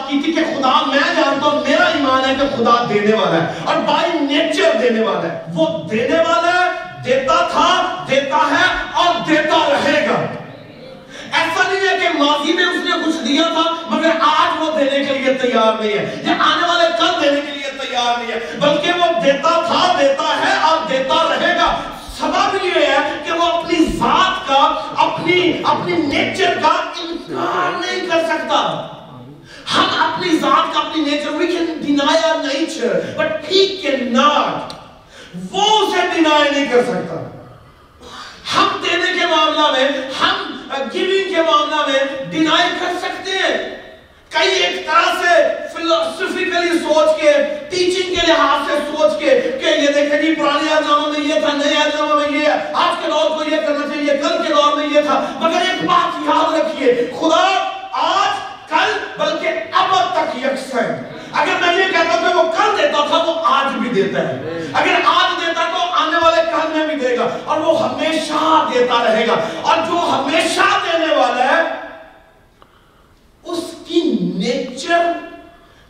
بات کی تھی کہ خدا میں جانتا ہوں، میرا ایمان ہے کہ خدا دینے والا ہے اور بائی نیچر دینے والا ہے۔ وہ دینے والا ہے، دیتا تھا، دیتا ہے اور دیتا رہے گا۔ ایسا نہیں ہے کہ ماضی میں اس نے کچھ دیا تھا، مگر آج وہ دینے کے لیے تیار نہیں ہے۔ یا آنے والے کل دینے کے لیے تیار نہیں ہے، بلکہ وہ دیتا تھا، دیتا ہے اور دیتا رہے گا۔ سبب یہ ہے کہ وہ اپنی ذات کا، اپنی اپنی نیچر کا انکار نہیں کر سکتا۔ ہم اپنی ذات کا اپنی nature we can deny our nature but he cannot. وہ اسے deny نہیں کر سکتا۔ ہم دینے کے معاملہ میں، ہم گیونگ کے معاملہ میں ڈینائی کر سکتے ہیں۔ کئی ایک طرح سے فلسفیکلی سوچ کے ٹیچنگ کے لحاظ سے سوچ کے کہ یہ دیکھیں جی پرانے اعظاموں میں یہ تھا، نئے اعظاموں میں یہ ہے۔ آج کے دور کو یہ کرنا چاہیے، کل کے دور میں یہ تھا۔ مگر ایک بات یاد رکھیے، خدا آج کل، بلکہ اب تک یکساں اگر میں یہ کہتا کہ وہ کل دیتا تھا وہ آج بھی دیتا ہے۔ اگر آج دیتا تو آنے والے کل میں بھی دے گا۔ اور وہ ہمیشہ دیتا رہے گا۔ اور جو ہمیشہ دینے والا ہے اس کی نیچر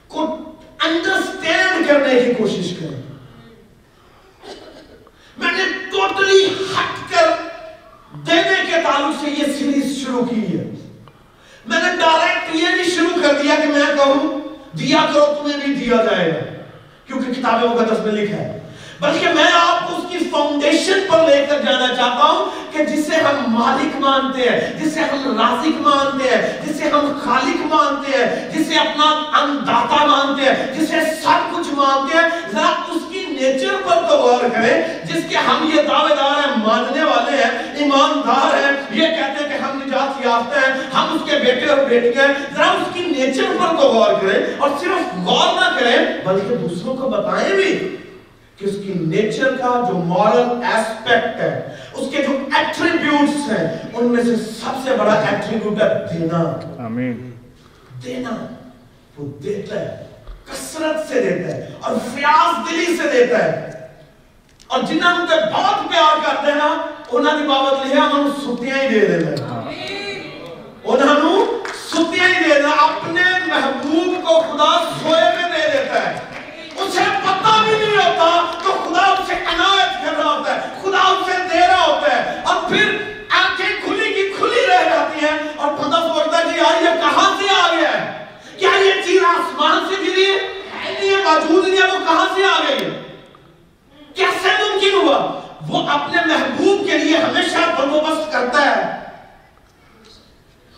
کو انڈرسٹینڈ کرنے کی کوشش کریں میں نے ٹوٹلی ہٹ کر دینے کے تعلق سے یہ سیریز شروع کی ہے میں نے ڈائریکٹ یہ نہیں شروع کر دیا کہ میں کہوں، دیا کرو، تمہیں بھی دیا جائے گا، کیونکہ کتاب مقدس میں لکھا ہے بلکہ میں آپ کو اس کی فاؤنڈیشن پر لے کر جانا چاہتا ہوں کہ جسے ہم مالک مانتے ہیں، جسے ہم رازق مانتے ہیں، جسے ہم خالق مانتے ہیں، جسے اپنا انداتا مانتے ہیں، جسے سب کچھ مانتے ہیں، ذرا اس نیچر پر تو غور کریں جس کے ہم یہ دعوے دار ہیں ماننے والے ہیں ایماندار ہیں یہ کہتے ہیں کہ ہم نجات یافتہ ہیں ہم اس کے بیٹے اور بیٹیاں ہیں ذرا اس کی نیچر پر تو غور کریں اور صرف غور نہ کریں بلکہ دوسروں کو بتائیں بھی کہ اس کی نیچر کا جو مورل ایسپیکٹ ہے اس کے جو ایٹریبیوٹس ہیں ان میں سے سب سے بڑا ایٹریبیوٹ ہے دینا۔ آمین۔ دینا۔ وہ دیتا ہے۔ کسرت سے دیتا ہے اور فیاض دلی سے دیتا ہے۔ اور جنہاں ان بہت پیار کرتے ہیں نا، انہاں دی بابت لیا انہوں نے ستیاں ہی دے دینا انہوں نے ستیاں ہی دے دینا، اپنے محبوب کو خدا سوئے میں دے دیتا ہے۔ اسے پتہ بھی نہیں ہوتا تو خدا اسے عنایت کر رہا ہوتا ہے، خدا اسے دے رہا ہوتا ہے۔ اور پھر آنکھیں کھلی کی کھلی رہ جاتی ہیں اور بندہ سوچتا ہے کہ یار یہ کہاں سے آ گیا ہے؟ کیا یہ چیز آسمان سے گری ہے؟ ہے موجود نہیں ہے وہ کہاں سے آ گئی ہے کیسے ممکن ہوا؟ وہ اپنے محبوب کے لیے ہمیشہ بندوبست کرتا ہے۔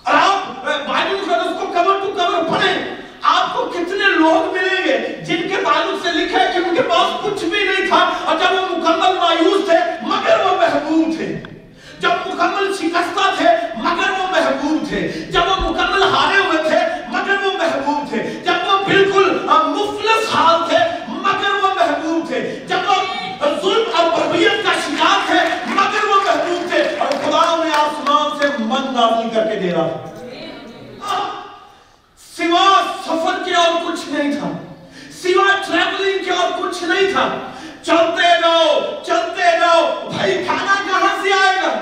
اور آپ بائبل مقدس کو کور ٹو کور پڑھیں۔ آپ کو کتنے لوگ ملیں گے جن کے تعلق سے لکھا ہے کہ ان کے پاس کچھ بھی نہیں تھا اور جب وہ مکمل مایوس تھے، مگر وہ محبوب تھے۔ جب مکمل شکستہ تھے، مگر وہ محبوب تھے۔ جب وہ مکمل ہارے ہوئے تھے، مگر وہ محبوب تھے۔ تھے۔ جب وہ ظلم اور بربیت کا شکار تھے، مگر وہ محبوب تھے اور خدا انہیں آسمان سے من نازل کر کے دے رہا۔ تھا سوا سفر کے اور کچھ نہیں تھا سوا ٹریولنگ کے اور کچھ نہیں تھا چلتے جاؤ چلتے جاؤ بھائی کھانا کہاں سے آئے گا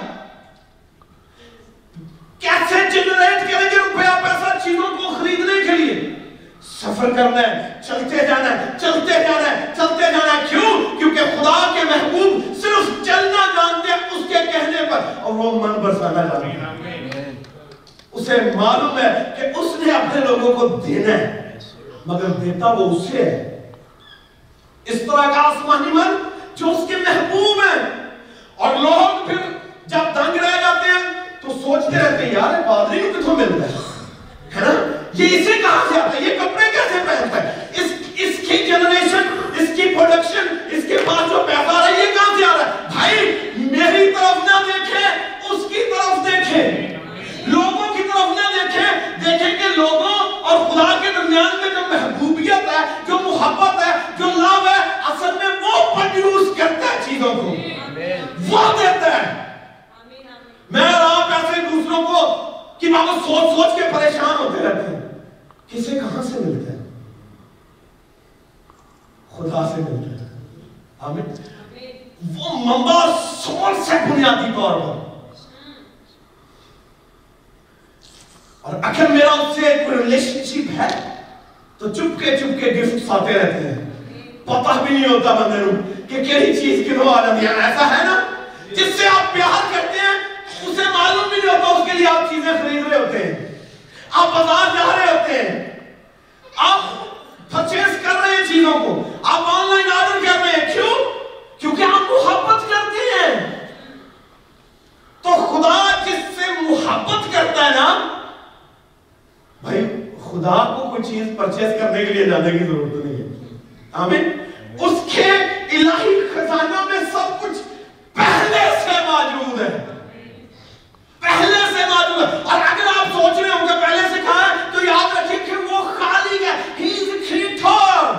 کیسے جنریٹ کریں گے روپیہ پیسہ چیزوں کو خریدنے کے لیے سفر کرنا ہے چلتے جانا ہے چلتے جانا ہے چلتے جانا ہے کیوں کیونکہ خدا کے محبوب صرف چلنا جانتے ہیں اس کے کہنے پر اور وہ من برسانا جانتے ہیں اسے معلوم ہے کہ اس نے اپنے لوگوں کو دینا ہے وہ اس سے ہے اس طرح کا آسمانی من جو اس کے محبوب ہیں اور لوگ پھر جب دنگ رہ جاتے ہیں تو سوچتے رہتے ہیں یار پادری کو کتوں ملتا ہے ہے نا یہ اسے کہاں سے آتا ہے یہ کپڑے کیسے پہنتا ہے اس اس کی جنریشن اس کی پروڈکشن اس کے پاس جو پیسہ آ رہا ہے یہ کہاں سے آ رہا ہے بھائی میری طرف نہ دیکھیں اس کی طرف دیکھیں لوگوں کی طرف نہ دیکھیں دیکھیں کہ لوگوں اور خدا کے درمیان میں جو محبوبیت ہے جو محبت ہے جو لو ہے اصل میں وہ پروڈیوس کرتا ہے چیزوں کو وہ دیتا ہے میں اور آپ ایسے دوسروں کو کہ سوچ سوچ کے پریشان ہوتے رہتے ہیں۔ کسے کہاں سے ملتا ہے؟ خدا سے ملتا ہے۔ آمین۔ وہ منبع سورس ہے بنیادی طور پر۔ اور اگر میرا اس سے کوئی ریلیشن شپ ہے، تو چپکے چپکے گفٹ آتے رہتے ہیں۔ پتہ بھی نہیں ہوتا بندے کہ کیڑی چیز کنو آ جاتی ہے۔ ایسا ہے نا؟ جس سے آپ پیار کرتے ہیں۔ اسے معلوم بھی نہیں ہوتا اس کے لیے آپ چیزیں خرید رہے ہوتے ہیں۔ آپ بازار جا رہے ہوتے ہیں۔ آپ پرچیز کر رہے ہیں چیزوں کو۔ آپ آن لائن آرڈر کر رہے ہیں۔ کیوں؟ کیونکہ آپ محبت کرتے ہیں۔ تو خدا جس سے محبت کرتا ہے نا، بھائی خدا کو کوئی چیز پرچیز کرنے کے لیے جانے کی ضرورت نہیں ہے۔ آمین۔ اس کے الہی خزانہ میں سب کچھ پہلے سے موجود ہے۔ پہلے سے معلوم ہے۔ اور اگر آپ سوچ رہے ہوں کہ پہلے سے کہا ہے تو یاد رکھیں کہ وہ خالی ہے ہی از کریٹر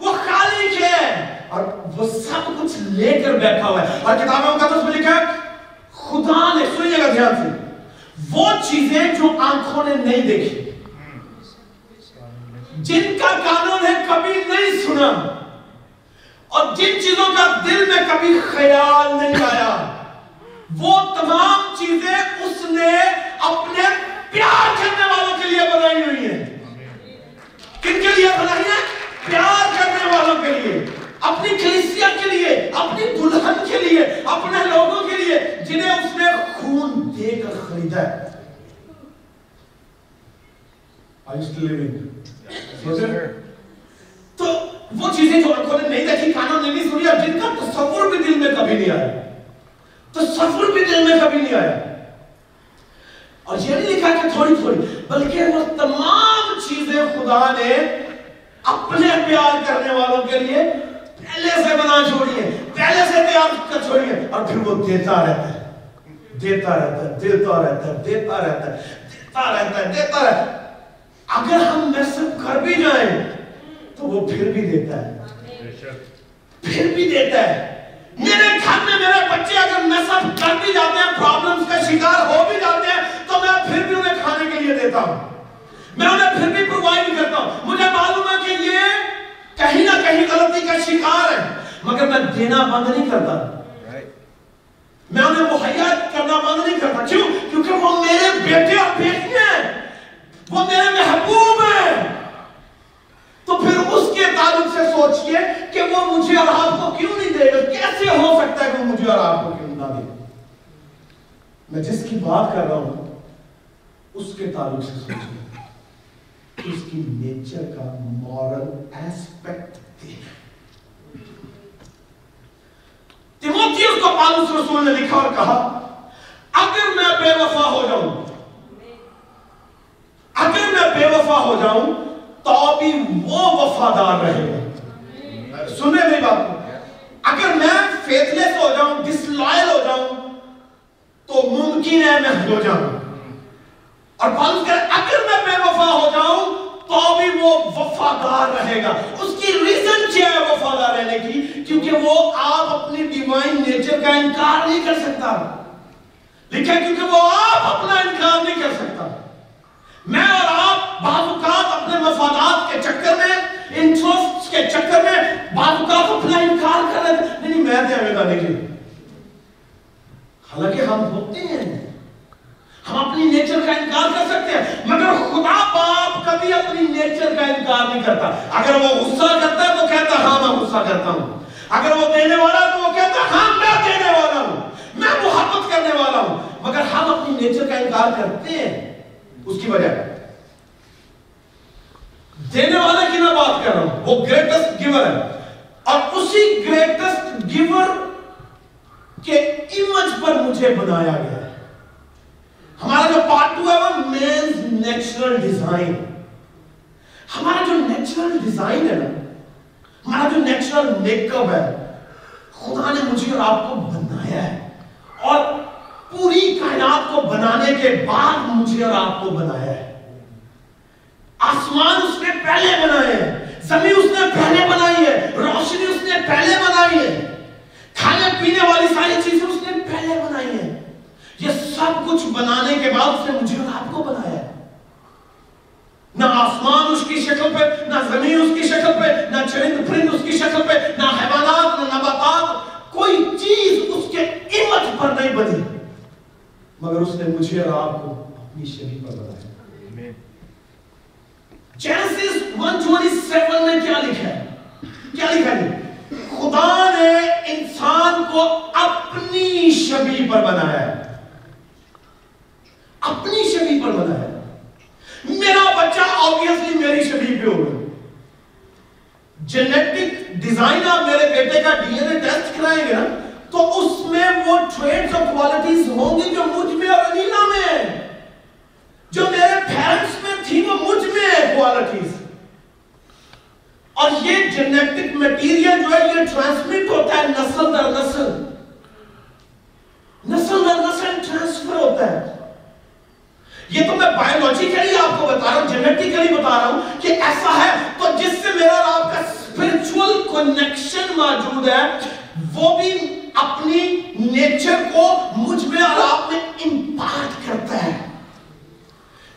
وہ خالی ہے اور وہ سب کچھ لے کر بیٹھا ہوا ہے اور کتابوں کا تو لکھا ہے خدا نے سنیے گا دھیان سے وہ چیزیں جو آنکھوں نے نہیں دیکھی جن کا قانون ہے کبھی نہیں سنا اور جن چیزوں کا دل میں کبھی خیال نہیں آیا وہ تمام چیزیں اس نے اپنے پیار کرنے والوں کے لیے بنائی ہوئی ہیں کن کے لیے بنائی ہے پیار کرنے والوں کے لیے اپنی کلیسیا کے لیے اپنی دلہن کے لیے اپنے لوگوں کے لیے جنہیں اس نے خون دے کر خریدا ہے Are you still living? تو وہ چیزیں جو آنکھوں نے نہیں دیکھی کانوں نے نہیں سنی اور جن کا تصور بھی دل میں کبھی نہیں آیا تصور بھی دل میں کبھی نہیں آیا اور یہ نہیں لکھا کہ تھوڑی تھوڑی بلکہ وہ تمام چیزیں خدا نے اپنے پیار کرنے والوں کے لیے پہلے سے بنا چھوڑی ہے پہلے سے تیار کر چھوڑی ہے اور پھر وہ دیتا رہتا ہے۔ دیتا رہتا ہے، دیتا رہتا ہے، دیتا رہتا ہے، دیتا رہتا ہے، دیتا رہتا ہے۔ اگر ہم محسوس کر بھی جائیں تو وہ پھر بھی دیتا ہے۔ پھر بھی دیتا ہے۔ میرے گھر میں میرے بچے اگر محسوس کر بھی جاتے ہیں پرابلمز کا شکار ہو بھی جاتے ہیں، تو میں پھر بھی انہیں کھانے کے لیے دیتا ہوں۔ میں انہیں پھر بھی پرووائڈ کرتا ہوں۔ مجھے معلوم ہے کہ یہ کہیں نہ کہیں غلطی کا شکار ہے۔ مگر میں دینا بند نہیں کرتا۔ میں انہیں مہیا کرنا بند نہیں کرتا کیوں کیونکہ وہ میرے بیٹے اور بیٹیاں ہیں۔ وہ میرے محبوب ہیں۔ تو پھر اس کے تعلق سے سوچئے کہ وہ مجھے اور آپ کو کیوں نہیں دے گا؟ کیسے ہو سکتا ہے کہ وہ مجھے اور آپ کو کیوں نہ دے؟ میں جس کی بات کر رہا ہوں، اس کے تعلق سے سوچئے۔ اس کی نیچر کا مورل ایسپیکٹ دیکھ تیموتیوس کو پالوس رسول نے لکھا اور کہا، اگر میں بے وفا ہو جاؤں، اگر میں بے وفا ہو جاؤں، تو بھی وہ وفادار رہے گا۔ سنے میری بات۔ اگر میں فیتلیس ہو جاؤں ڈس لائل ہو جاؤں، تو ممکن ہے میں ہو جاؤں۔ اور پالوس کہہ اگر میں بے وفا ہو جاؤں تو بھی وہ وفادار رہے گا۔ اس کی ریزن کیا ہے وفادار رہنے کی؟ کیونکہ وہ آپ اپنی ڈیوائن نیچر کا انکار نہیں کر سکتا۔ لکھا کیونکہ وہ آپ اپنا انکار نہیں کر سکتا۔ میں اور آپ بعض اوقات اپنے مفادات کے چکر میں انٹرسٹ کے چکر میں بعض اوقات اپنا انکار کر رہے تھے نہیں میں دے آگے نہیں حالانکہ ہم ہوتے ہیں۔ ہم اپنی نیچر کا انکار کر سکتے ہیں، مگر خدا باپ کبھی اپنی نیچر کا انکار نہیں کرتا۔ اگر وہ غصہ کرتا ہے تو کہتا ہاں میں غصہ کرتا ہوں۔ اگر وہ دینے والا ہے تو وہ کہتا ہے ہاں میں دینے والا ہوں، میں محبت کرنے والا ہوں۔ مگر ہم اپنی نیچر کا انکار کرتے ہیں اس کی وجہ دینے والے کی میں بات کر رہا ہوں، وہ گریٹسٹ گیور ہے۔ اور اسی گریٹسٹ گیور کے امیج پر مجھے بنایا گیا ہے۔ ہمارا جو پارٹ ٹو ہے وہ مینز نیچرل ڈیزائن ہمارا جو نیچرل ڈیزائن ہے نا، ہمارا جو نیچرل میک اپ ہے، خدا نے مجھے اور آپ کو بنایا ہے۔ اور پوری کائنات کو بنانے کے بعد مجھے اور آپ کو بنایا ہے۔ آسمان اس نے پہلے بنائے ہیں، زمین اس نے پہلے بنائی ہے، روشنی اس نے پہلے بنائی ہے، کھانے پینے والی ساری چیزیں اس نے پہلے بنائی ہیں۔ یہ سب کچھ بنانے کے بعد اس نے مجھے اور آپ کو بنایا ہے۔ نہ آسمان اس کی شکل پہ نہ زمین اس کی شکل پہ نہ چرند پرند اس کی شکل پہ نہ حیوانات نہ نباتات کوئی چیز اس کے امیج پر نہیں بنی۔ مگر اس نے مجھے اور آپ کو اپنی شریف پر بنایا جینسس 127 میں کیا لکھا ہے؟ کیا لکھا ہے؟ خدا نے انسان کو اپنی شبی پر بنایا ہے۔ اپنی شبی پر بنایا ہے۔ میرا بچہ آبیسلی میری شبی پہ ہوگا جینیٹک ڈیزائن آپ میرے بیٹے کا ڈی این اے ٹیسٹ کرائیں گے نا، تو اس میں وہ ٹریڈز اور کوالٹیز ہوں گی جو مجھ میں اور انیلا میں ہیں۔ جو میرے پیرنٹس میں تھی وہ مجھ میں ہے کوالٹیز اور یہ جنیٹک میٹیریل جو ہے، یہ ٹرانسمٹ ہوتا ہے نسل در نسل۔ نسل در نسل ٹرانسفر ہوتا ہے۔ یہ تو میں بایولوجیکلی آپ کو بتا رہا ہوں جنیٹیکلی بتا رہا ہوں کہ ایسا ہے تو جس سے میرا اور آپ کا اسپرچل کنیکشن موجود ہے، وہ بھی اپنی نیچر کو مجھ میں اور آپ میں امپارٹ کرتا ہے۔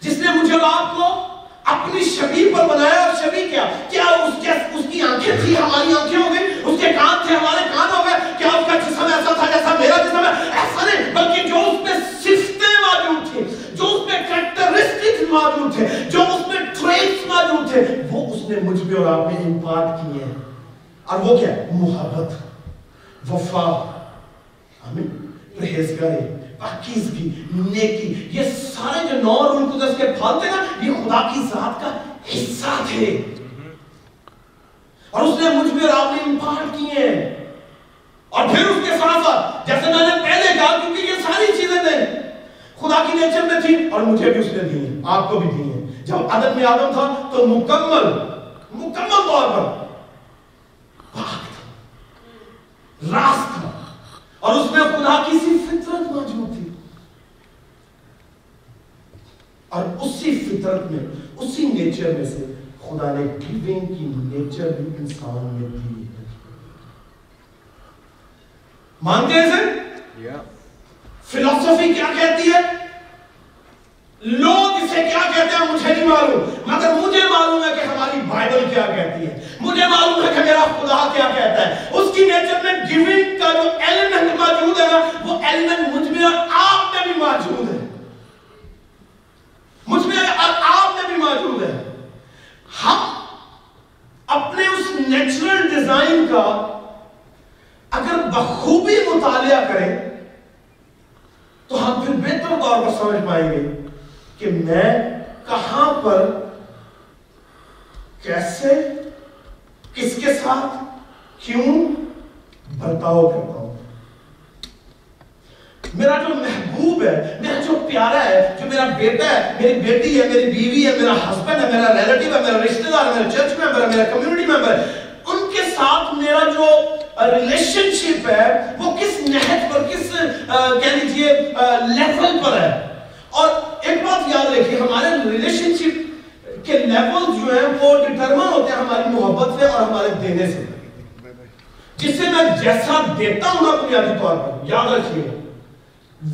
جس نے مجھے اور آپ کو اپنی شبی پر بنایا اور شبی کیا کیا اس کے اس کی آنکھیں تھی ہماری آنکھیں ہو گئی اس کے کان تھے، ہمارے کان ہو گئے۔ کیا اس کا جسم ایسا تھا جیسا میرا جسم ہے؟ ایسا نہیں، بلکہ جو اس میں صفتیں موجود تھے جو اس میں کریکٹرسٹکس موجود تھے جو اس میں ٹریٹس موجود تھے وہ اس نے مجھ میں اور آپ میں امپارٹ کیے ہیں۔ اور وہ کیا محبت، وفا۔ آمین۔ پرہیزگاری، پاکیزگی، نیکی۔ یہ سارے جو نو رول قدس کے پھل تھے نا، یہ خدا کی ذات کا حصہ تھے۔ اور اس نے مجھ میں اور آپ نے امپارٹ کیے ہیں۔ اور پھر اس کے ساتھ ساتھ، جیسے میں نے پہلے کہا کیونکہ یہ ساری چیزیں تھے خدا کی نیچر میں تھی اور مجھے بھی اس نے دی ہیں آپ کو بھی دی ہیں جب عدد میں آدم تھا تو مکمل مکمل طور پر پاک تھا، راست تھا۔ اور اس میں خدا کی سی فطرت موجود تھی۔ اور اسی فطرت میں، اسی نیچر میں سے خدا نے گیونگ کی نیچر بھی انسان میں دی ہے۔ مانتے ہیں سر فلسفی کیا کہتی ہے؟ لوگ اسے کیا کہتے ہیں مجھے نہیں معلوم، مگر مجھے معلوم ہے کہ ہماری بائبل کیا کہتی ہے۔ مجھے معلوم ہے کہ میرا خدا کیا کہتا ہے۔ اس کی نیچر میں گیونگ کا جو ایلیمنٹ موجود ہے نا، وہ ایلیمنٹ مجھ میں اور آپ میں بھی موجود ہے۔ مجھ میں اور آپ میں بھی موجود ہے۔ ہم اپنے اس نیچرل ڈیزائن کا اگر بخوبی مطالعہ کریں تو ہم پھر بہتر طور پر سمجھ پائیں گے کہ میں کہاں پر کیسے، کس کے ساتھ، کیوں برتاؤ کرتا ہوں۔ میرا جو محبوب ہے، میرا جو پیارا ہے، جو میرا بیٹا ہے، میری بیٹی ہے، میری بیوی ہے، میرا ہسبینڈ ہے، میرا ریلیٹیو ہے، میرا رشتہ دار ہے، میرا چرچ ممبر ہے، میرا کمیونٹی ممبر ہے، ان کے ساتھ میرا جو ریلیشن شپ ہے وہ کس نہج پر، کس کہہ لیجیے لیول پر ہے۔ اور ایک بات یاد رکھیے، ہمارے ریلیشن شپ کے لیول جو ہیں وہ ڈٹرمن ہوتے ہیں ہماری محبت سے اور ہمارے دینے سے۔ جس سے میں جیسا دیتا ہوں نا بنیادی طور پر، یاد رکھیے،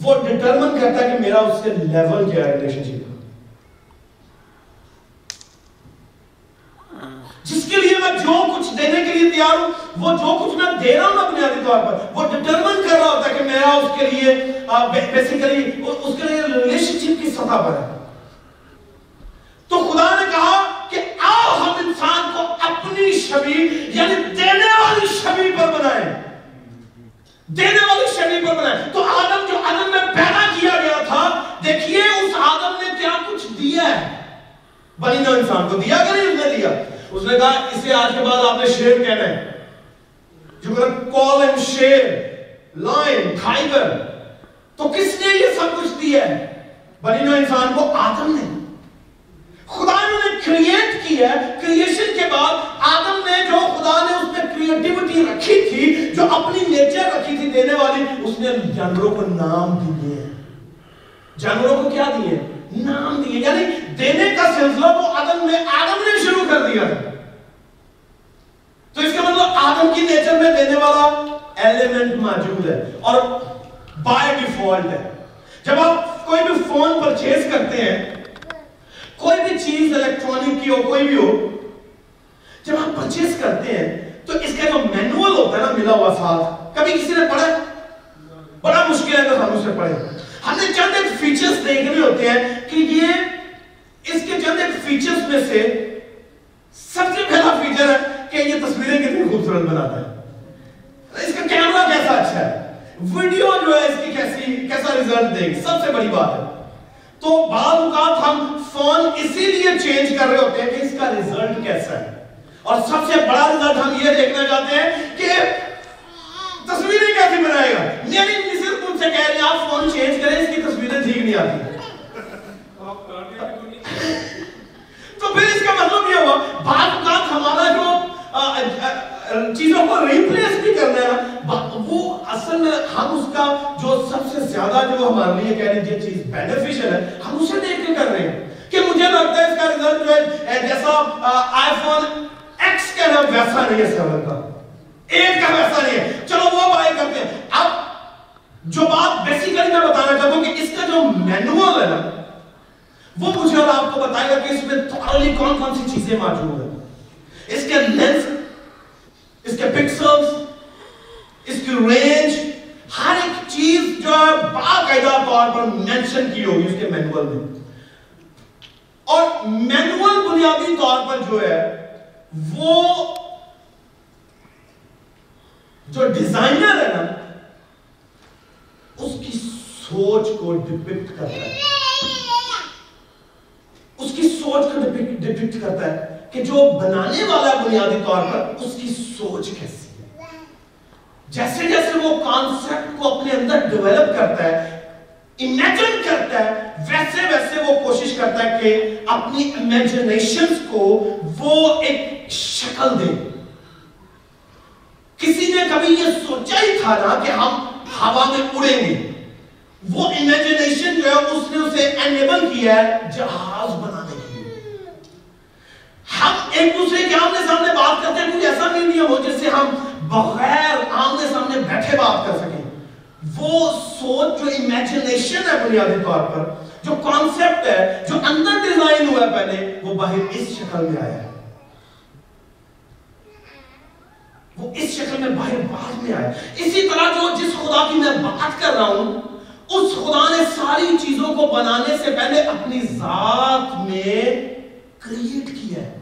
وہ ڈٹرمن کرتا ہے کہ میرا اس سے لیول کیا ہے ریلیشن شپ جس کے لیے میں جو کچھ دینے کے لیے تیار ہوں، وہ جو کچھ میں دے رہا ہوں نا بنیادی طور پر، وہ ڈٹرمن کر رہا ہوتا ہے کہ میرا اس کے لیے بیسیکلی اس کے لیے ریلیشن شپ کی سطح پر ہے۔ تو خدا نے کہا کہ آؤ ہم انسان کو اپنی شبی یعنی دینے والی شبی پر بنائیں۔ دینے والی شبی پر بنائیں۔ تو آدم جو آدم میں پیدا کیا گیا تھا، دیکھیے اس آدم نے کیا کچھ دیا ہے۔ بنی نو انسان کو دیا کہ نہیں دیا۔ اس نے کہا، اسے آج کے بعد آپ نے شیر کہنا ہے۔ جو کہ کال ہم شیر لائن ٹائگر تو کس نے یہ سب کچھ دیا ہے؟ بنی نو انسان کو آدم نے۔ خدا نے انہیں کریٹ کیا ہے کریشن کے بعد آدم نے جو خدا نے اس میں کریٹیوٹی رکھی تھی، جو اپنی نیچر رکھی تھی دینے والی، اس نے جانوروں کو نام دیے۔ جانوروں کو کیا دیے؟ نام دیے۔ یعنی دینے کا سلسلہ وہ آدم نے آدم نے شروع کر دیا تو اس کا مطلب آدم کی نیچر میں دینے والا ایلیمنٹ موجود ہے اور بائی ڈیفالٹ ہے۔ جب آپ کوئی بھی فون پرچیز کرتے ہیں، کوئی بھی چیز الیکٹرانک کی ہو، کوئی بھی ہو، جب آپ پرچیز کرتے ہیں، تو اس کا جو مینوئل ہوتا ہے نا، ملا ہوا ساتھ، کبھی کسی نے پڑھا؟ بڑا مشکل ہے اگر ہم اسے پڑھیں۔ ہم نے چند ایک فیچرز دیکھنے ہوتے ہیں کہ یہ اس کے چند ایک فیچرز میں سے سب سے پہلا فیچر ہے کہ یہ تصویریں کتنی خوبصورت بناتا ہے۔ اس کا کیمرہ کیسا اچھا ہے؟ ویڈیو جو ہے اس کی کیسی کیسا ریزلٹ دے گی؟ سب سے بڑی بات ہے۔ تو بعض اوقات ہم فون اسی لیے چینج کر رہے ہوتے ہیں کہ اس کا ریزلٹ کیسا ہے۔ اور سب سے بڑا ریزلٹ ہم یہ دیکھنا چاہتے ہیں کہ تصویریں کیسی بنائے گا۔ میری مسز مجھ سے کہہ رہی ہیں، آپ فون چینج کریں، اس کی تصویریں ٹھیک نہیں آتی۔ تو پھر اس کا مطلب یہ ہوا، بعض اوقات ہمارا جو چیزوں کو ریپلیس بھی کرنا ہے وہ اصل ہم اس کا جو سب سے زیادہ جو ہمارے لیے کہہ رہے یہ چیز بینیفیشل ہے، ہم اسے دیکھ کے کر رہے ہیں کہ مجھے لگتا ہے اس کا ریزلٹ جو ہے جیسا آئی فون ایکس کا نام ویسا نہیں ہے سیون کا مطلب۔ ایٹ کا ویسا نہیں ہے۔ چلو وہ بائی کرتے ہیں۔ اب جو بات بیسیکلی میں بتانا چاہتا ہوں کہ اس کا جو مینوال ہے نا وہ مجھے اور آپ کو بتائے گا کہ اس میں تھوڑی کون کون سی چیزیں موجود ہیں۔ اس کے لینس اس کے پکسلز اس کی رینج ہر ایک چیز جو ہے باقاعدہ طور پر مینشن کی ہوگی اس کے مینوئل میں۔ اور مینوئل بنیادی طور پر جو ہے، وہ جو ڈیزائنر ہے نا، اس کی سوچ کو ڈپکٹ کرتا ہے۔ سوچ کو ڈپکٹ کرتا ہے کہ جو بنانے والا بنیادی طور پر اس کی سوچ کیسی ہے۔ جیسے جیسے وہ کانسیپٹ کو اپنے اندر ڈیولپ کرتا ہے امیجن کرتا ہے، ویسے ویسے وہ کوشش کرتا ہے کہ اپنی امیجنیشنز کو وہ ایک شکل دے۔ کسی نے کبھی یہ سوچا ہی تھا نا کہ ہم ہوا میں اڑیں گے۔ وہ امیجنیشن جو ہے، اس نے اسے انیبل کیا ہے جہاز بنانے ہم ایک دوسرے کے آمنے سامنے بات کرتے ہیں، کچھ ایسا نہیں ہو جس سے ہم بغیر آمنے سامنے بیٹھے بات کر سکیں۔ وہ سوچ، جو امیجنیشن ہے بنیادی طور پر، جو کانسیپٹ ہے، جو اندر ڈیزائن ہوا ہے پہلے، وہ باہر اس شکل میں آیا ہے۔ وہ اس شکل میں باہر بعد میں آیا اسی طرح جو جس خدا کی میں بات کر رہا ہوں، اس خدا نے ساری چیزوں کو بنانے سے پہلے اپنی ذات میں کریٹ کیا ہے۔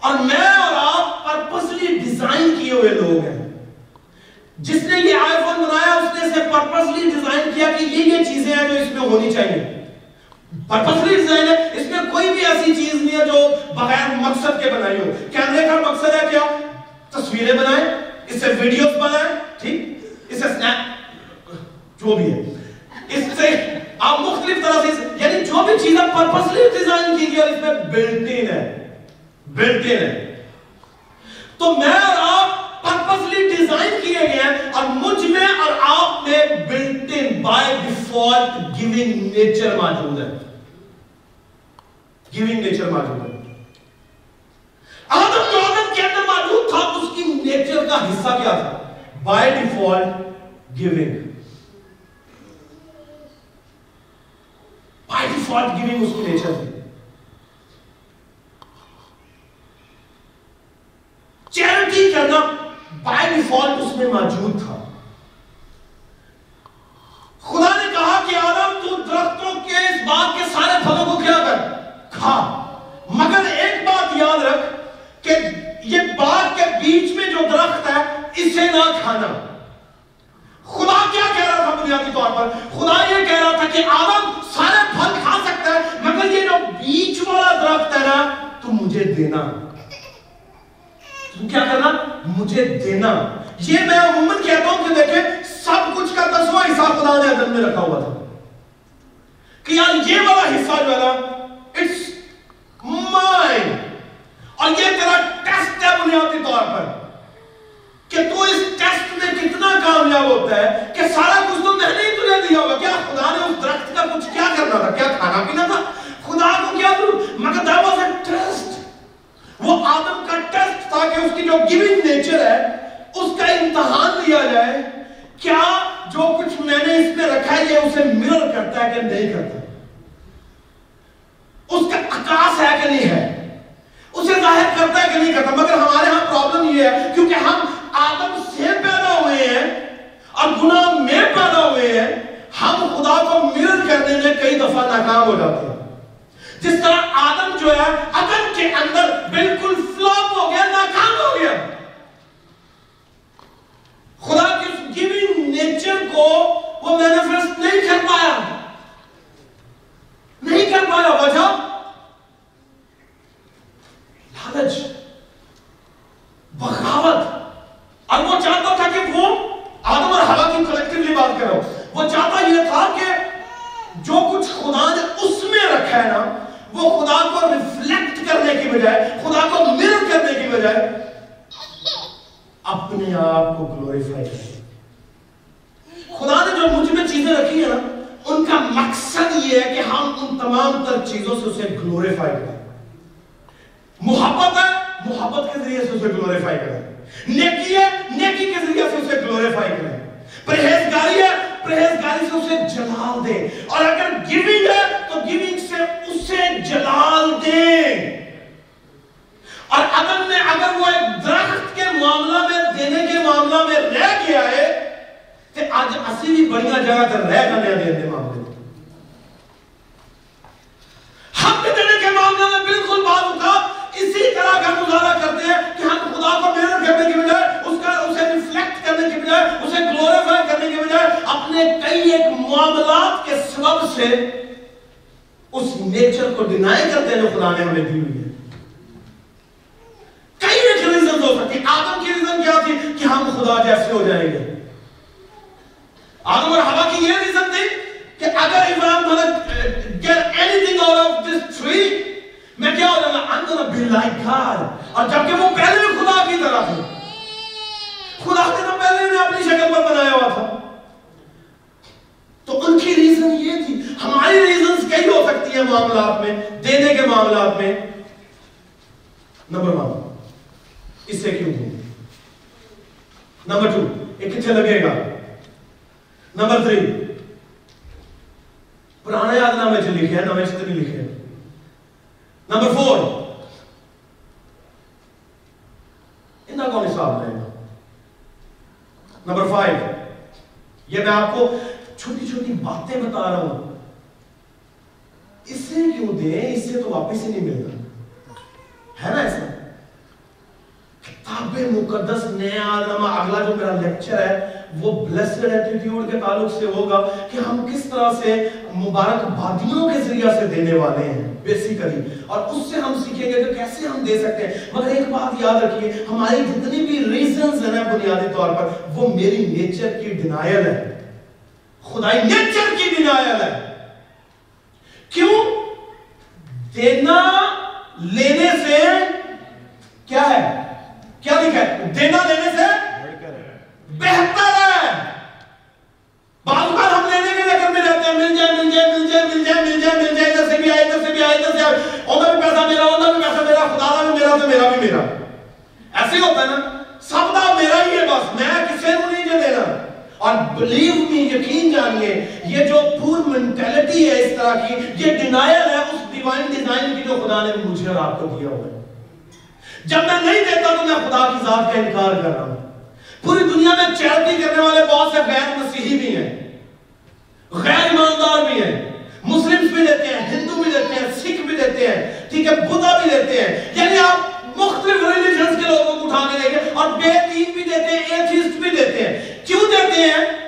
اور میں اور آپ پرپسلی ڈیزائن کیے ہوئے لوگ ہیں۔ جس نے یہ آئی فون بنایا، اس نے اسے پرپسلی ڈیزائن کیا کہ یہ یہ چیزیں ہیں جو اس میں ہونی چاہیے۔ پرپسلی ڈیزائن ہے، اس میں کوئی بھی ایسی چیز نہیں ہے جو بغیر مقصد کے بنائی ہو۔ کیمرے کا مقصد ہے کیا؟ تصویریں بنائیں، اس سے ویڈیوز بنائیں، ٹھیک؟ اس سے سنیپ جو بھی ہے۔ اس سے آپ مختلف طرح سے یعنی جو بھی چیزیں پرپسلی ڈیزائن کی گئی اور اس میں بلٹین ہے۔ بلٹین ہے تو میں اور آپ پرپسلی ڈیزائن کیے گئے ہیں اور مجھ میں اور آپ میں built in by default giving nature موجود ہے۔ گیونگ نیچر موجود ہے۔ آدم جو آدم کے اندر موجود تھا، اس کی نیچر کا حصہ کیا تھا؟ By default giving by default giving اس کی نیچر تھی چیریٹی کرنا بائی ڈیفالٹ اس میں موجود تھا۔ خدا نے کہا کہ آدم، تو درختوں کے اس باغ کے سارے پھلوں کو کیا کر؟ کھا۔ مگر ایک بات یاد رکھ کہ یہ باغ کے بیچ میں جو درخت ہے، اسے نہ کھانا۔ خدا کیا کہہ رہا تھا بنیادی طور پر؟ خدا یہ کہہ رہا تھا کہ آدم سارے پھل کھا سکتا ہے، مگر یہ جو بیچ والا درخت ہے نا، تو مجھے دینا۔ کیا کرنا؟ مجھے دینا۔ یہ میں عموماً کہتا ہوں کہ دیکھیں، سب کچھ کا دسواں حصہ خدا نے عدم میں رکھا ہوا تھا۔ کہ یار یہ والا حصہ جو ہے نا اٹس مائن اور یہ تیرا ٹیسٹ ہے بنیادی طور پر۔ کہ تو اس ٹیسٹ میں کتنا کامیاب ہوتا ہے کہ سارا کچھ تو میں نے تجھے دیا ہوگا۔ کیا خدا نے اس درخت کا کچھ کیا کرنا تھا؟ کیا کھانا پینا تھا؟ خدا کو کیا ضرور مگر that was a test وہ آدم کا ٹیسٹ تھا کہ اس کی جو گیونگ نیچر ہے، اس کا امتحان لیا جائے۔ کیا جو کچھ میں نے اس میں رکھا ہے، یہ اسے مرر کرتا ہے کہ نہیں کرتا؟ اس کا اکاس ہے کہ نہیں ہے؟ اسے ظاہر کرتا ہے کہ نہیں کرتا، مگر ہمارے ہاں پرابلم یہ ہے، کیونکہ ہم آدم سے پیدا ہوئے ہیں اور گناہ میں پیدا ہوئے ہیں، ہم خدا کو مرر کرنے میں کئی دفعہ ناکام ہو جاتے ہیں۔ جس طرح آدم جو ہے، عدم کے اندر بالکل فلاپ ہو گیا، ناکام ہو گیا۔ خدا کی گیونگ نیچر کو وہ مینیفیسٹ نہیں کر پایا۔ نہیں کر پایا، وجہ؟ لالچ، بغاوت۔ اور وہ چاہتا تھا کہ وہ آدم اور ہوا کی کلیکٹیولی بات کرو۔ وہ چاہتا یہ تھا کہ جو کچھ خدا نے اس میں رکھا ہے نا، وہ خدا کو ریفلیکٹ کرنے کی بجائے، خدا کو مر کرنے کی بجائے اپنے آپ کو گلوریفائی کرے۔ خدا نے جو مجھ میں چیزیں رکھی ہیں نا، ان کا مقصد یہ ہے کہ ہم ان تمام تر چیزوں سے اسے گلوریفائی کریں۔ محبت ہے، محبت کے ذریعے سے اسے گلوریفائی کریں۔ نیکی ہے، نیکی کے ذریعے سے اسے گلوریفائی کریں۔ پرہیزگاری ہے پرہیزگاری سے اسے جلال دیں اور اگر گیونگ ہے تو گیونگ سے اسے جلال دیں اور اگر میں اگر وہ ایک درخت کے معاملہ میں دینے کے معاملہ میں رہ گیا ہے کہ آج اسی بھی بڑھیا جگہ تر رہ گا نیا دینے معاملے میں۔ ہم بھی دینے کے معاملے میں بالکل بات اوقات اسی طرح کا مظاہرہ کرتے ہیں کہ ہم خدا کو میرر کرنے کی بجائے، اس کا اسے ریفلیکٹ کرنے کی بجائے، اسے گلوریفائی کرنے کی بجائے، اپنے کئی ایک معاملات کے سبب سے اس نیچر کو ڈینائی کرتے ہیں جو خدا نے ہمیں دی ہوئی ہے۔ کئی ایک ریزن ہو سکتی آدم کی ریزن کیا تھی؟ کہ ہم خدا جیسے ہو جائیں گے۔ آدم اور ہوا کی یہ ریزن تھی کہ اگر if I'm gonna get anything out of this tree میں کیا ہو جانا I'm gonna be like God. اور جبکہ وہ پہلے بھی خدا کی طرح تھے۔ خدا نے تو پہلے انہیں اپنی شکل پر بنایا ہوا تھا۔ تو ان کی ریزن یہ تھی، ہماری ریزنز کئی ہو سکتی ہیں معاملات میں، دینے کے معاملات میں۔ نمبر ون اس سے کیوں دوں نمبر ٹو ایک کتنے لگے گا۔ نمبر تھری پرانے یاد نامے چ لکھے ہیں، نامے چ نہیں لکھے۔ نمبر فور ان کا کون حساب لے گا نمبر فائیو یہ میں آپ کو چھوٹی چھوٹی باتیں بتا رہا ہوں اس سے کیوں دیں اس سے تو واپس ہی نہیں ملتا ہے نا ایسا کتاب مقدس نیا نامہ اگلا جو میرا لیکچر ہے وہ بلیسڈ ایٹیٹیوڈ کے تعلق سے ہوگا کہ ہم کس طرح سے مبارک بادیوں کے ذریعہ سے دینے والے ہیں بیسیکلی اور اس سے ہم سیکھیں گے کہ کیسے ہم دے سکتے ہیں. مگر ایک بات یاد رکھیے ہماری جتنی بھی ریزنز ہیں بنیادی طور پر وہ میری نیچر کی ڈینائل ہے. خدائی نیچر کی ڈینائل ہے. کیوں؟ دینا لینے سے کیا ہے؟ کیا لکھا ہے؟ دینا لینے سے بہتر خدا تو میرا بھی میرا ایسے ہوتا ہے نا سب کا میرا ہی ہے بس میں کسی کو نہیں جو دینا اور بلیو می یقین جانیے یہ جو پور منٹیلٹی ہے اس طرح کی یہ ڈینائل ہے اس ڈیوائن ڈیزائن کی جو خدا نے مجھے اور آپ کو دیا ہوا ہے جب میں نہیں دیتا تو میں خدا کی ذات کا انکار کر رہا ہوں پوری دنیا میں چیریٹی کرنے والے بہت سے غیر مسیحی بھی ہیں غیر ایماندار بھی ہیں مسلمز بھی دیتے ہیں ہندو بھی دیتے ہیں سکھ بھی دیتے ہیں ٹھیک ہے بدھا بھی دیتے ہیں۔ یعنی آپ مختلف ریلیجنز کے لوگوں کو اٹھا کے لیں گے اور بے دین بھی دیتے ہیں ایتھیسٹ بھی دیتے ہیں۔ کیوں دیتے ہیں؟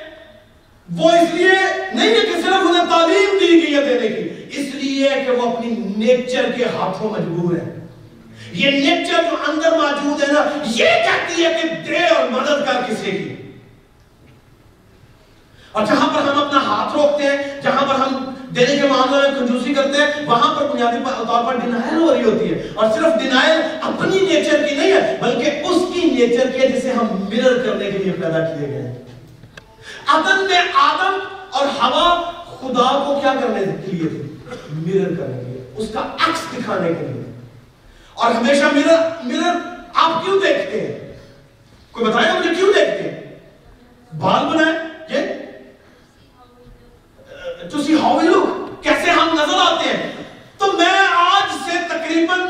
وہ اس لیے نہیں ہے کہ صرف انہیں تعلیم دی گئی ہے دینے کی، اس لیے کہ وہ اپنی نیچر کے ہاتھوں مجبور ہیں۔ یہ نیچر جو اندر موجود ہے نا، یہ کہتی ہے کہ دے اور مدد کر کسی کی۔ اور جہاں پر ہم اپنا ہاتھ روکتے ہیں، جہاں پر ہم دینے کے معاملے میں کنجوسی کرتے ہیں، وہاں پر بنیادی طور پر ڈینائل ہو رہی ہوتی ہے۔ اور صرف ڈینائل اپنی نیچر کی نہیں ہے، بلکہ اس کی نیچر کی ہے جسے ہم مرر کرنے کے لیے پیدا کیے گئے ہیں۔ عدم نے آدم اور ہوا خدا کو کیا کرنے کے لیے تھے؟ مرر کرنے کے لیے، اس کا عکس دکھانے کے لیے۔ اور ہمیشہ مرر مرر آپ کیوں دیکھتے ہیں؟ کوئی بتائے مجھے کیوں دیکھتے ہیں؟ بال بنائے، یہ؟ to see how we look کیسے ہم نظر آتے ہیں تو میں آج سے تقریباً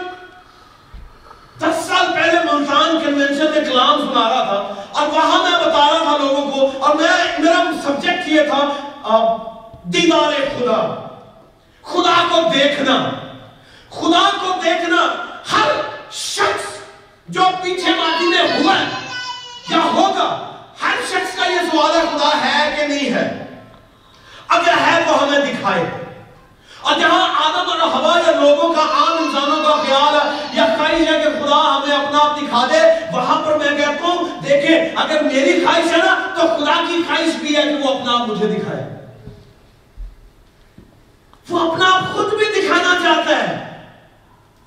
دس سال پہلے ملتان کنونشن میں کلام سنا رہا تھا اور وہاں میں بتا رہا تھا لوگوں کو اور میں میرا سبجیکٹ یہ تھا دیدار خدا۔ خدا کو دیکھنا۔ خدا کو دیکھنا۔ ہر شخص جو پیچھے ماضی میں ہوا ہے یا ہوگا، ہر شخص کا یہ سوال ہے، خدا ہے کہ نہیں ہے؟ اگر ہے تو ہمیں دکھائے۔ اور جہاں آدم اور ہوا یا لوگوں کا عام انسانوں کا خیال ہے، یا خواہش ہے کہ خدا ہمیں اپنا آپ دکھا دے، وہاں پر میں کہتا ہوں، دیکھیں، اگر میری خواہش ہے نا، تو خدا کی خواہش بھی ہے کہ وہ اپنا آپ مجھے دکھائے۔ وہ اپنا آپ خود بھی دکھانا چاہتا ہے۔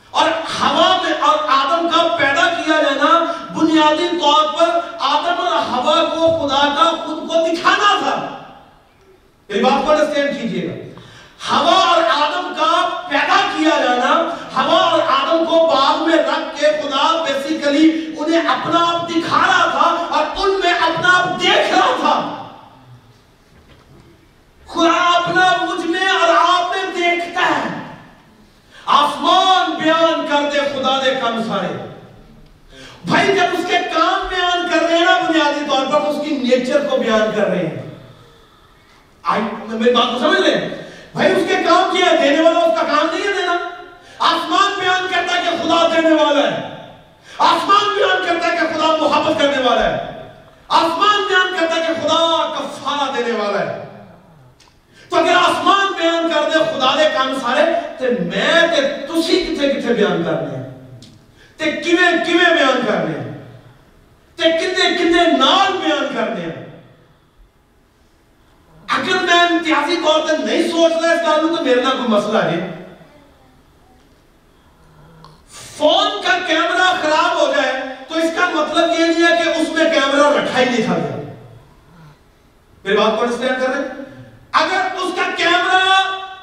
اور ہوا میں اور آدم کا پیدا کیا جانا، بنیادی طور پر آدم اور ہوا کو خدا کا خود کو دکھانا تھا۔ میری بات کو انڈرسٹینڈ کیجیے گا۔ ہوا اور آدم کا پیدا کیا جانا، ہوا اور آدم کو باغ میں رکھ کے خدا بیسیکلی انہیں اپنا آپ دکھا رہا تھا اور ان میں اپنا آپ دیکھ رہا تھا۔ خدا اپنا مجھ میں اور آپ میں دیکھتا ہے۔ آسمان بیان کر دے خدا دے کم سارے۔ بھائی، جب اس کے کام بیان کر رہے ہیں نا بنیادی طور پر اس کی نیچر کو بیان کر رہے ہیں۔ میری بات کو سمجھ لیں بھائی، اس کے کام کیا ہے؟ دینے والا اس کا کام نہیں ہے دینا۔ آسمان بیان کرتا ہے کہ خدا دینے والا ہے۔ آسمان بیان کرتا ہے کہ خدا محبت کرنے والا ہے۔ آسمان بیان کرتا ہے کہ خدا کفارہ دینے والا ہے۔ تو اگر آسمان بیان کر دے، خدا دے کام سارے، تے میں تے تسی کتے کتے بیان کرنے ہیں؟ تے کیویں کیویں بیان کرنے ہیں؟ تے کتے کتے نال بیان کرنے ہیں؟ اگر میں امتیازی طور تے نہیں سوچ رہا اس گل تو میرے نہ کوئی مسئلہ ہے فون کا کیمرہ خراب ہو جائے تو اس کا مطلب یہ نہیں ہے کہ اس میں کیمرہ رکھا ہی نہیں تھا میری بات کو انڈرسٹینڈ کر رہے ہیں اگر اس کا کیمرہ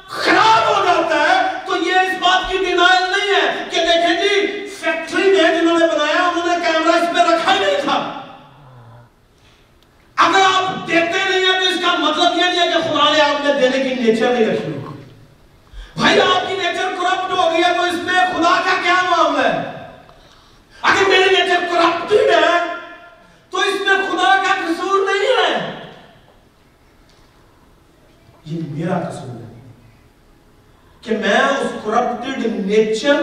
خراب ہو جاتا ہے تو یہ اس بات کی ڈینائل نہیں ہے کہ دیکھیں جی فیکٹری میں جنہوں نے بنایا انہوں نے کیمرہ اس پہ رکھا ہی نہیں تھا اگر آپ دیتے نہیں ہیں تو اس کا مطلب یہ نہیں ہے کہ خدا نے آپ نے دینے کی نیچر نہیں رکھی۔ بھائی آپ کی نیچر کرپٹ ہو گئی ہے تو اس میں خدا کا کیا معاملہ ہے؟ اگر میری نیچر کرپٹڈ ہے تو اس میں خدا کا قصور نہیں ہے۔ یہ میرا قصور ہے کہ میں اس کرپٹڈ نیچر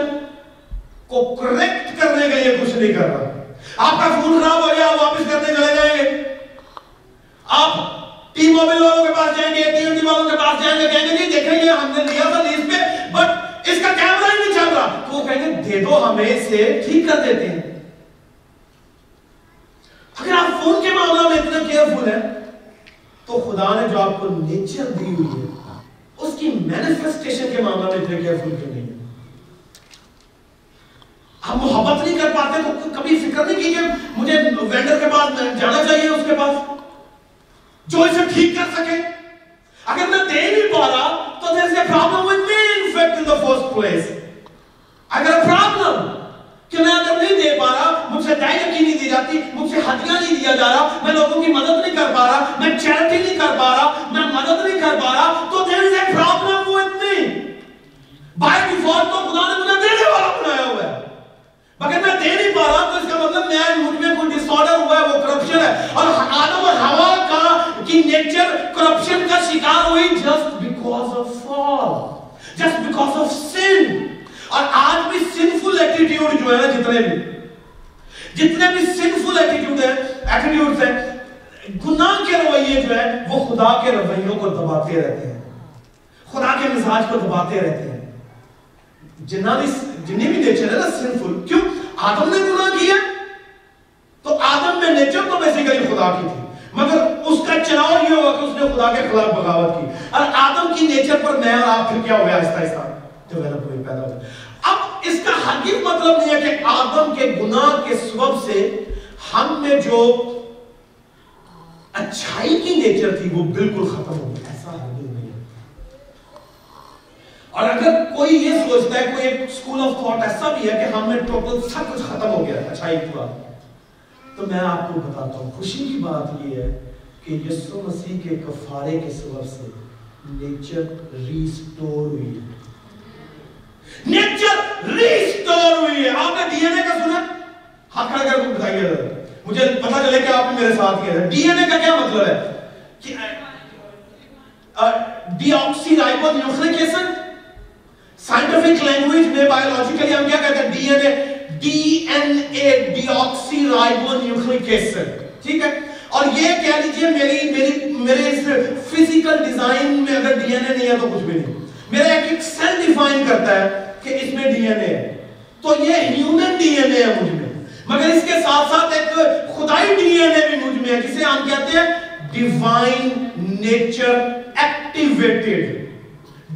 کو کریکٹ کرنے کے لیے کچھ نہیں کر رہا۔ آپ کا فون خراب ہو گیا واپس کرنے چلے جائیں گے آپ ٹی موبائل والوں کے پاس جائیں گے ٹی ایم والوں کے پاس جائیں گے، کہیں گے جی دیکھیں گے، ہم نے لیا تھا لیز پہ بٹ اس کا کیمرہ ہی نہیں چل رہا تو وہ کہیں گے، دے دو ہمیں اسے ٹھیک کر دیتے ہیں۔ اگر آپ فون کے معاملہ میں اتنا کیئرفل ہیں، تو خدا نے جو آپ کو نیچر دی ہوئی ہے، اس کی مینیفیسٹیشن کے معاملہ میں اتنے کیئرفل کیوں نہیں ہے ہم محبت نہیں کر پاتے، تو کبھی فکر نہیں کیجیے مجھے وینڈر کے پاس جانا چاہیے، اس کے پاس، جو اسے ٹھیک کر سکے۔ اگر میں دے نہیں پا رہا تو there is a problem with me in fact in the first place. اگر پرابلم کہ میں اگر نہیں دے پا رہا، مجھ سے دائیں کی نہیں دی جاتی، مجھ سے ہدیاں نہیں دیا جا رہا، میں لوگوں کی مدد نہیں کر پا رہا، میں چیریٹی نہیں کر پا رہا، میں مدد نہیں کر پا رہا، تو there is a problem with me. By default تو خدا نے مجھے دینے والا بنایا ہوا ہے. مگر میں دے نہیں پا رہا تو اس کا مطلب میں مجھ میں کوئی ڈس آرڈر ہوا ہے، وہ کرپشن ہے۔ اور آدم اور ہوا کا کی نیچر کرپشن کا شکار ہوئی just because of fall just because of sin اور آج بھی سنفل ایٹیٹیوڈ جو ہے نا جتنے بھی جتنے بھی سنفل ایٹیٹیوڈ ہیں ایٹیٹیوڈز ہیں، گناہ کے رویے جو ہیں، وہ خدا کے رویوں کو دباتے رہتے ہیں۔ خدا کے مزاج کو دباتے رہتے ہیں۔ جنہ بھی جنہیں بھی نیچر ہے نا سنفل کیوں؟ آدم نے گناہ کیا؟ تو آدم میں نیچر تو بیسیکلی خدا کی تھی. مگر اس کا چناؤ یہ ہوا کہ اس نے خدا کے خلاف بغاوت کی. اور آدم کی نیچر پر میں اور آپ پھر کیا ہوئے آہستہ آہستہ؟ ڈیولپ ہوئے پیدا ہوئے اب اس کا حقیق مطلب نہیں ہے کہ آدم کے گناہ کے سبب سے ہم میں جو اچھائی کی نیچر تھی وہ بالکل ختم ہو گئی ایسا نہیں اور اگر کوئی یہ سوچتا ہے کوئی ایک سکول آف تھاٹ ایسا بھی ہے کہ ہم میں ٹوٹل سب کچھ ختم ہو گیا اچھائی پورا تو میں آپ کو بتاتا ہوں، خوشی کی بات یہ ہے کہ یسو مسیح کے کفارے کے سبب سے نیچر ریسٹور ہوئی ہے۔ نیچر ریسٹور ہوئی ہے۔ آپ نے ڈی این اے کا سنا؟ ہاتھ کھڑا کر کے بتائیے مجھے پتا چلے کہ آپ نے میرے ساتھ کیا ہے ڈی این اے کا کیا مطلب ہے؟ Deoxyribonucleic acid scientific language میں بایولوجیکلی ہم کیا کہتے ہیں؟ D N A D N A deoxyribonucleic acid ٹھیک ہے؟ اور یہ کہہ لیجیے میری میری، میرے اس فزیکل ڈیزائن میں اگر ڈی این اے نہیں ہے تو کچھ بھی نہیں۔ میرا ایک ایک سیل ڈیفائن کرتا ہے کہ اس میں ڈی این اے ہے۔ تو یہ ہیومن ڈی این اے ہے مجھ میں۔ مگر اس کے ساتھ ساتھ ایک خدائی ڈی این اے بھی مجھ میں ہے، جسے ہم کہتے ہیں divine nature activated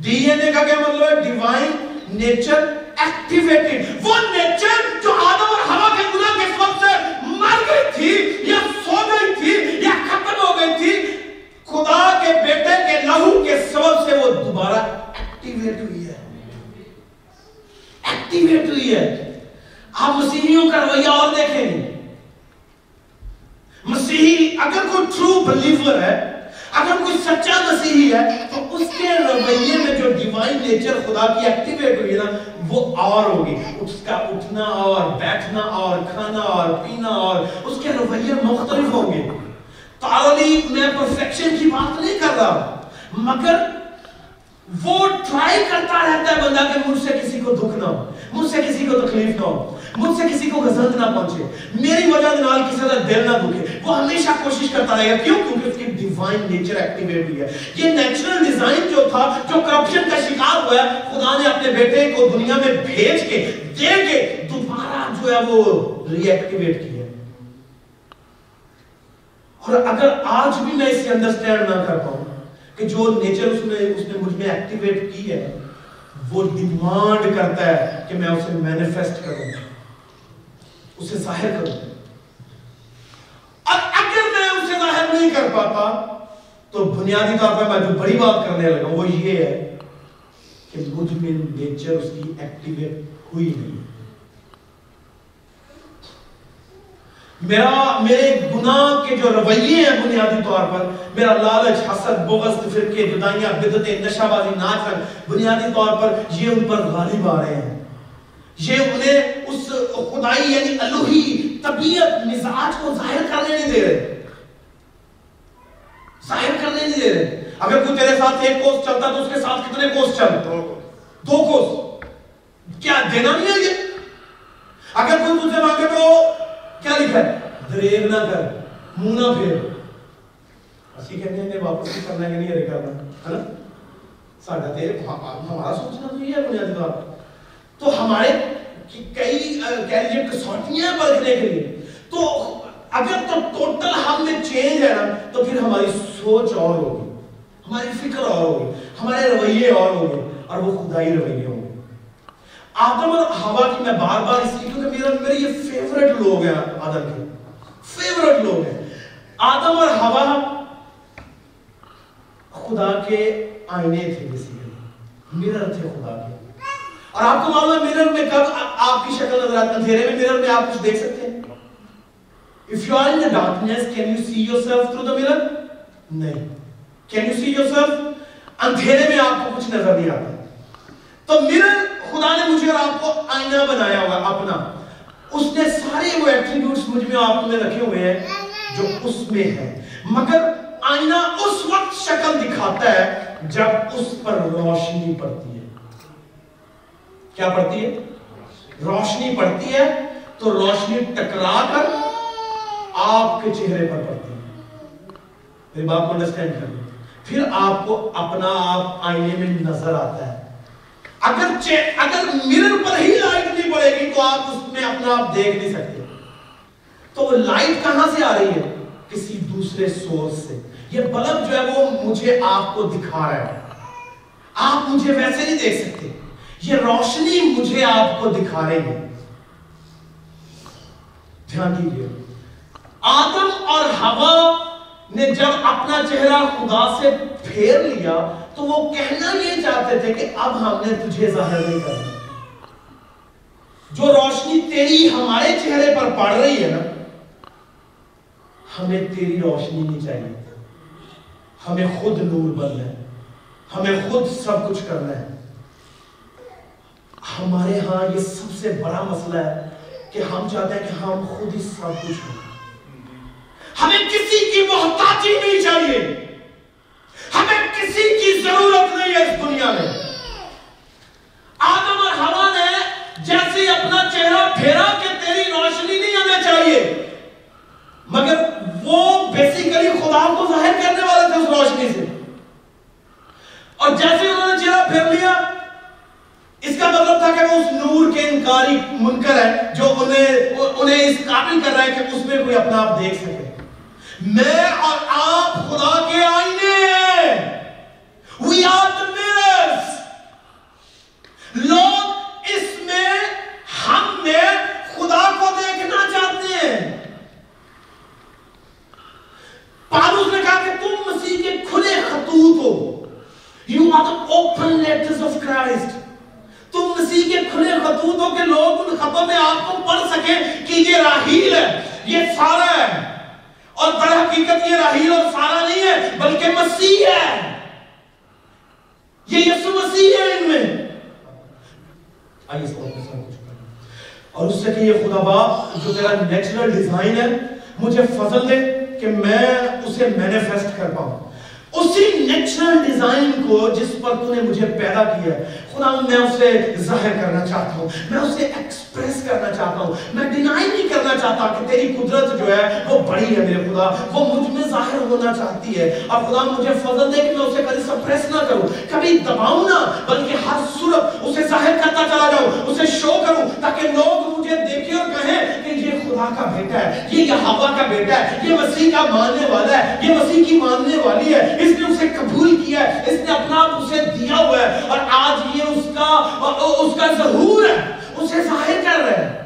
D N A کا کیا مطلب ہے؟ ڈیوائن نیچر ایکٹیویٹڈ وہ نیچر جو آدم اور ہوا کے گناہ کے سبب سے مر گئی تھی یا سو گئی تھی یا ختم ہو گئی تھی، خدا کے بیٹے کے لہو کے سبب سے وہ دوبارہ ایکٹیویٹ ہوئی ہے۔ ایکٹیویٹ ہوئی ہے۔ آپ مسیحیوں کا رویہ اور دیکھیں۔ مسیحی اگر کوئی ٹرو بلیور ہے اگر کوئی سچا مسیحی ہے، تو اس کے رویے میں جو ڈیوائن نیچر خدا کی ایکٹیویٹ ہوئی نا، وہ اور ہوگی۔ اس کا اٹھنا اور بیٹھنا اور کھانا اور پینا اور اس کے رویے مختلف ہوں گے۔ تعلیم میں پرفیکشن کی بات نہیں کر رہا۔ مگر وہ ٹرائی کرتا رہتا ہے بندہ کہ مجھ سے کسی کو دکھ نہ ہو، مجھ سے کسی کو تکلیف نہ ہو۔ مجھ سے کسی کو غزلت نہ پہنچے۔ میری وجہ نال کسی کا دل نہ دکھے۔ وہ ہمیشہ کوشش کرتا رہے گا۔ کیوں؟ کیونکہ اس کی ڈیوائن نیچر ایکٹیویٹ ہوئی ہے۔ یہ نیچرل ڈیزائن جو تھا، جو کرپشن کا شکار ہوا ہے خدا نے اپنے بیٹے کو دنیا میں بھیج کے، دے کے دوبارہ جو ہے وہ ری ایکٹیویٹ کیا۔ اور اگر آج بھی میں اسے انڈرسٹینڈ نہ کر پاؤں کہ جو نیچر اس نے اس نے مجھ میں ایکٹیویٹ کی ہے، وہ ڈیمانڈ کرتا ہے کہ میں اسے مینیفیسٹ کروں۔ اسے ظاہر کروں اور اگر میں اسے ظاہر نہیں کر پاتا، تو بنیادی طور پر میں جو بڑی بات کرنے لگا، وہ یہ ہے کہ مجھ میں نیچر اس کی ایکٹیویٹ ہوئی نہیں۔ میرا، میرے گناہ کے جو رویے ہیں بنیادی طور پر، میرا لالچ، حسد، بغض، فرقے جدائیاں بدتیں نشہ بازی، ناچ، بنیادی طور پر یہ ان پر غالب آ رہے ہیں۔ یہ انہیں اس خدائی یعنی الوہی طبیعت مزاج کو ظاہر کرنے نہیں دے رہے۔ ظاہر کرنے نہیں دے رہے۔ اگر کوئی تیرے ساتھ ایک کوس چلتا تو اس کے ساتھ کتنے کوس چل؟ دو کوس۔ کیا دینا نہیں ہے یہ؟ اگر کوئی تجھے مانگے تو کیا لکھا ہے؟ دریغ نہ کر منہ نہ پھیر۔ اسی کہتے ہیں کہ واپس کرنا ہے کہ نہیں کرنا ہے نا؟ ساڈا تے ہمارا سوچنا تو یہ ہے بنیادی طور تو ہمارے کئی کہہ لیجیے کسوٹیاں پرکھنے کے لیے۔ تو اگر تو ٹوٹل ہم میں چینج ہے نا، تو پھر ہماری سوچ اور ہوگی۔ ہماری فکر اور ہوگی۔ ہمارے رویے اور ہوگی۔ اور وہ خدائی رویے ہوں۔ گے آدم اور ہوا کی میں بار بار اس لیے، کیونکہ میرا، میرے یہ فیورٹ لوگ ہیں آدم کے۔ فیورٹ لوگ ہیں۔ آدم اور ہوا خدا کے آئینے تھے کسی میرر تھے خدا کے۔ اور آپ کو معلوم ہے میرر میں کب آپ کی شکل نظر آتی اندھیرے میں میرر میں آپ کچھ دیکھ سکتے ہیں؟ If you are in the darkness can you see yourself through the mirror? نہیں۔ Can you see yourself? اندھیرے میں آپ کو کچھ نظر نہیں آتا۔ تو میرر خدا نے مجھے اور آپ کو آئینہ بنایا ہوا اپنا۔ اس نے سارے وہ ایٹریبیوٹس مجھ میں آپ میں رکھے ہوئے ہیں جو اس میں ہے مگر آئینہ اس وقت شکل دکھاتا ہے جب اس پر روشنی پڑتی۔ ہے کیا پڑتی ہے؟ روشنی پڑتی ہے؟ تو روشنی ٹکرا کر آپ کے چہرے پر پڑتی ہے۔ میری بات کو انڈرسٹینڈ کریں پھر آپ کو اپنا آپ آئینے میں نظر آتا ہے۔ اگر اگر مرر پر ہی لائٹ نہیں پڑے گی تو آپ اس میں اپنا آپ دیکھ نہیں سکتے۔ تو وہ لائٹ کہاں سے آ رہی ہے؟ کسی دوسرے سورس سے۔ یہ بلب جو ہے وہ مجھے آپ کو دکھا رہا ہے۔ آپ مجھے ویسے نہیں دیکھ سکتے۔ یہ روشنی مجھے آپ کو دکھا رہی ہے دھیان دیجیے آدم اور ہوا نے جب اپنا چہرہ خدا سے پھیر لیا تو وہ کہنا یہ چاہتے تھے کہ اب ہم نے تجھے ظاہر نہیں کرنا جو روشنی تیری ہمارے چہرے پر پڑ رہی ہے نا، ہمیں تیری روشنی نہیں چاہیے۔ ہمیں خود نور بننا ہے۔ ہمیں خود سب کچھ کرنا ہے۔ ہمارے ہاں یہ سب سے بڑا مسئلہ ہے کہ ہم چاہتے ہیں کہ ہم خود ہی سب کچھ ہوں ہمیں کسی کی محتاجی نہیں چاہیے۔ ہمیں کسی کی ضرورت نہیں ہے اس دنیا میں۔ آدم اور ہوا نے جیسے اپنا چہرہ پھیرا کہ تیری روشنی نہیں ہمیں چاہیے، مگر وہ بیسیکلی خدا کو ظاہر کرنے والے تھے اس روشنی سے۔ اور جیسے انہوں نے چہرہ پھیر لیا کا مطلب نور کے انکاری منکر ہے جو انہیں انہیں اس قابل کر رہا ہے کہ اس میں کوئی اپنا آپ دیکھ سکے میں اور آپ خدا کے آئینے ہیں۔ لوگ اس میں ہم میں خدا کو دیکھنا چاہتے ہیں۔ پالوس نے کہا کہ تم مسیح کے کھلے خطوط ہو۔ You are the open letters of Christ تم مسیح خطوط ہو کہ لوگ ان خطوں میں آپ کو پڑھ سکیں کہ یہ راہیل ہے، یہ سارا ہے۔ اور در حقیقت یہ راہیل اور سارا نہیں ہے، بلکہ مسیح ہے۔ یہ یسو مسیح ہے ان میں۔ آئیے اس کے ساتھ کچھ اور اس سے کہ یہ خدا باپ جو تیرا نیچرل ڈیزائن ہے، مجھے فضل دے کہ میں اسے مینیفیسٹ کر پاؤں۔ اسی نیچرل ڈیزائن کو جس پر تو نے مجھے پیدا کیا ہے، خدا میں اسے ظاہر کرنا چاہتا ہوں، میں اسے ایکسپریس کرنا چاہتا ہوں، میں ڈینائی نہیں کرنا چاہتا کہ تیری قدرت جو ہے وہ بڑی ہے میرے خدا، وہ مجھ میں ظاہر ہونا چاہتی ہے۔ اور خدا مجھے فضل دے کہ میں اسے کبھی سپریس نہ کروں، کبھی دباؤں نہ، بلکہ ہر صورت اسے ظاہر کرتا چلا جاؤں، اسے شو کروں، تاکہ لوگ مجھے دیکھیں اور کہیں کہ یہ خدا کا بیٹا ہے، یہ یہاوا کا بیٹا ہے، یہ مسیح کا ماننے والا ہے، یہ مسیح کی ماننے والی ہے، اس نے اسے قبول کیا ہے، اس نے اپنا آپ اسے دیا ہوا ہے اور آج یہ اس کا اس کا ظہور ہے، اسے ظاہر کر رہے ہیں۔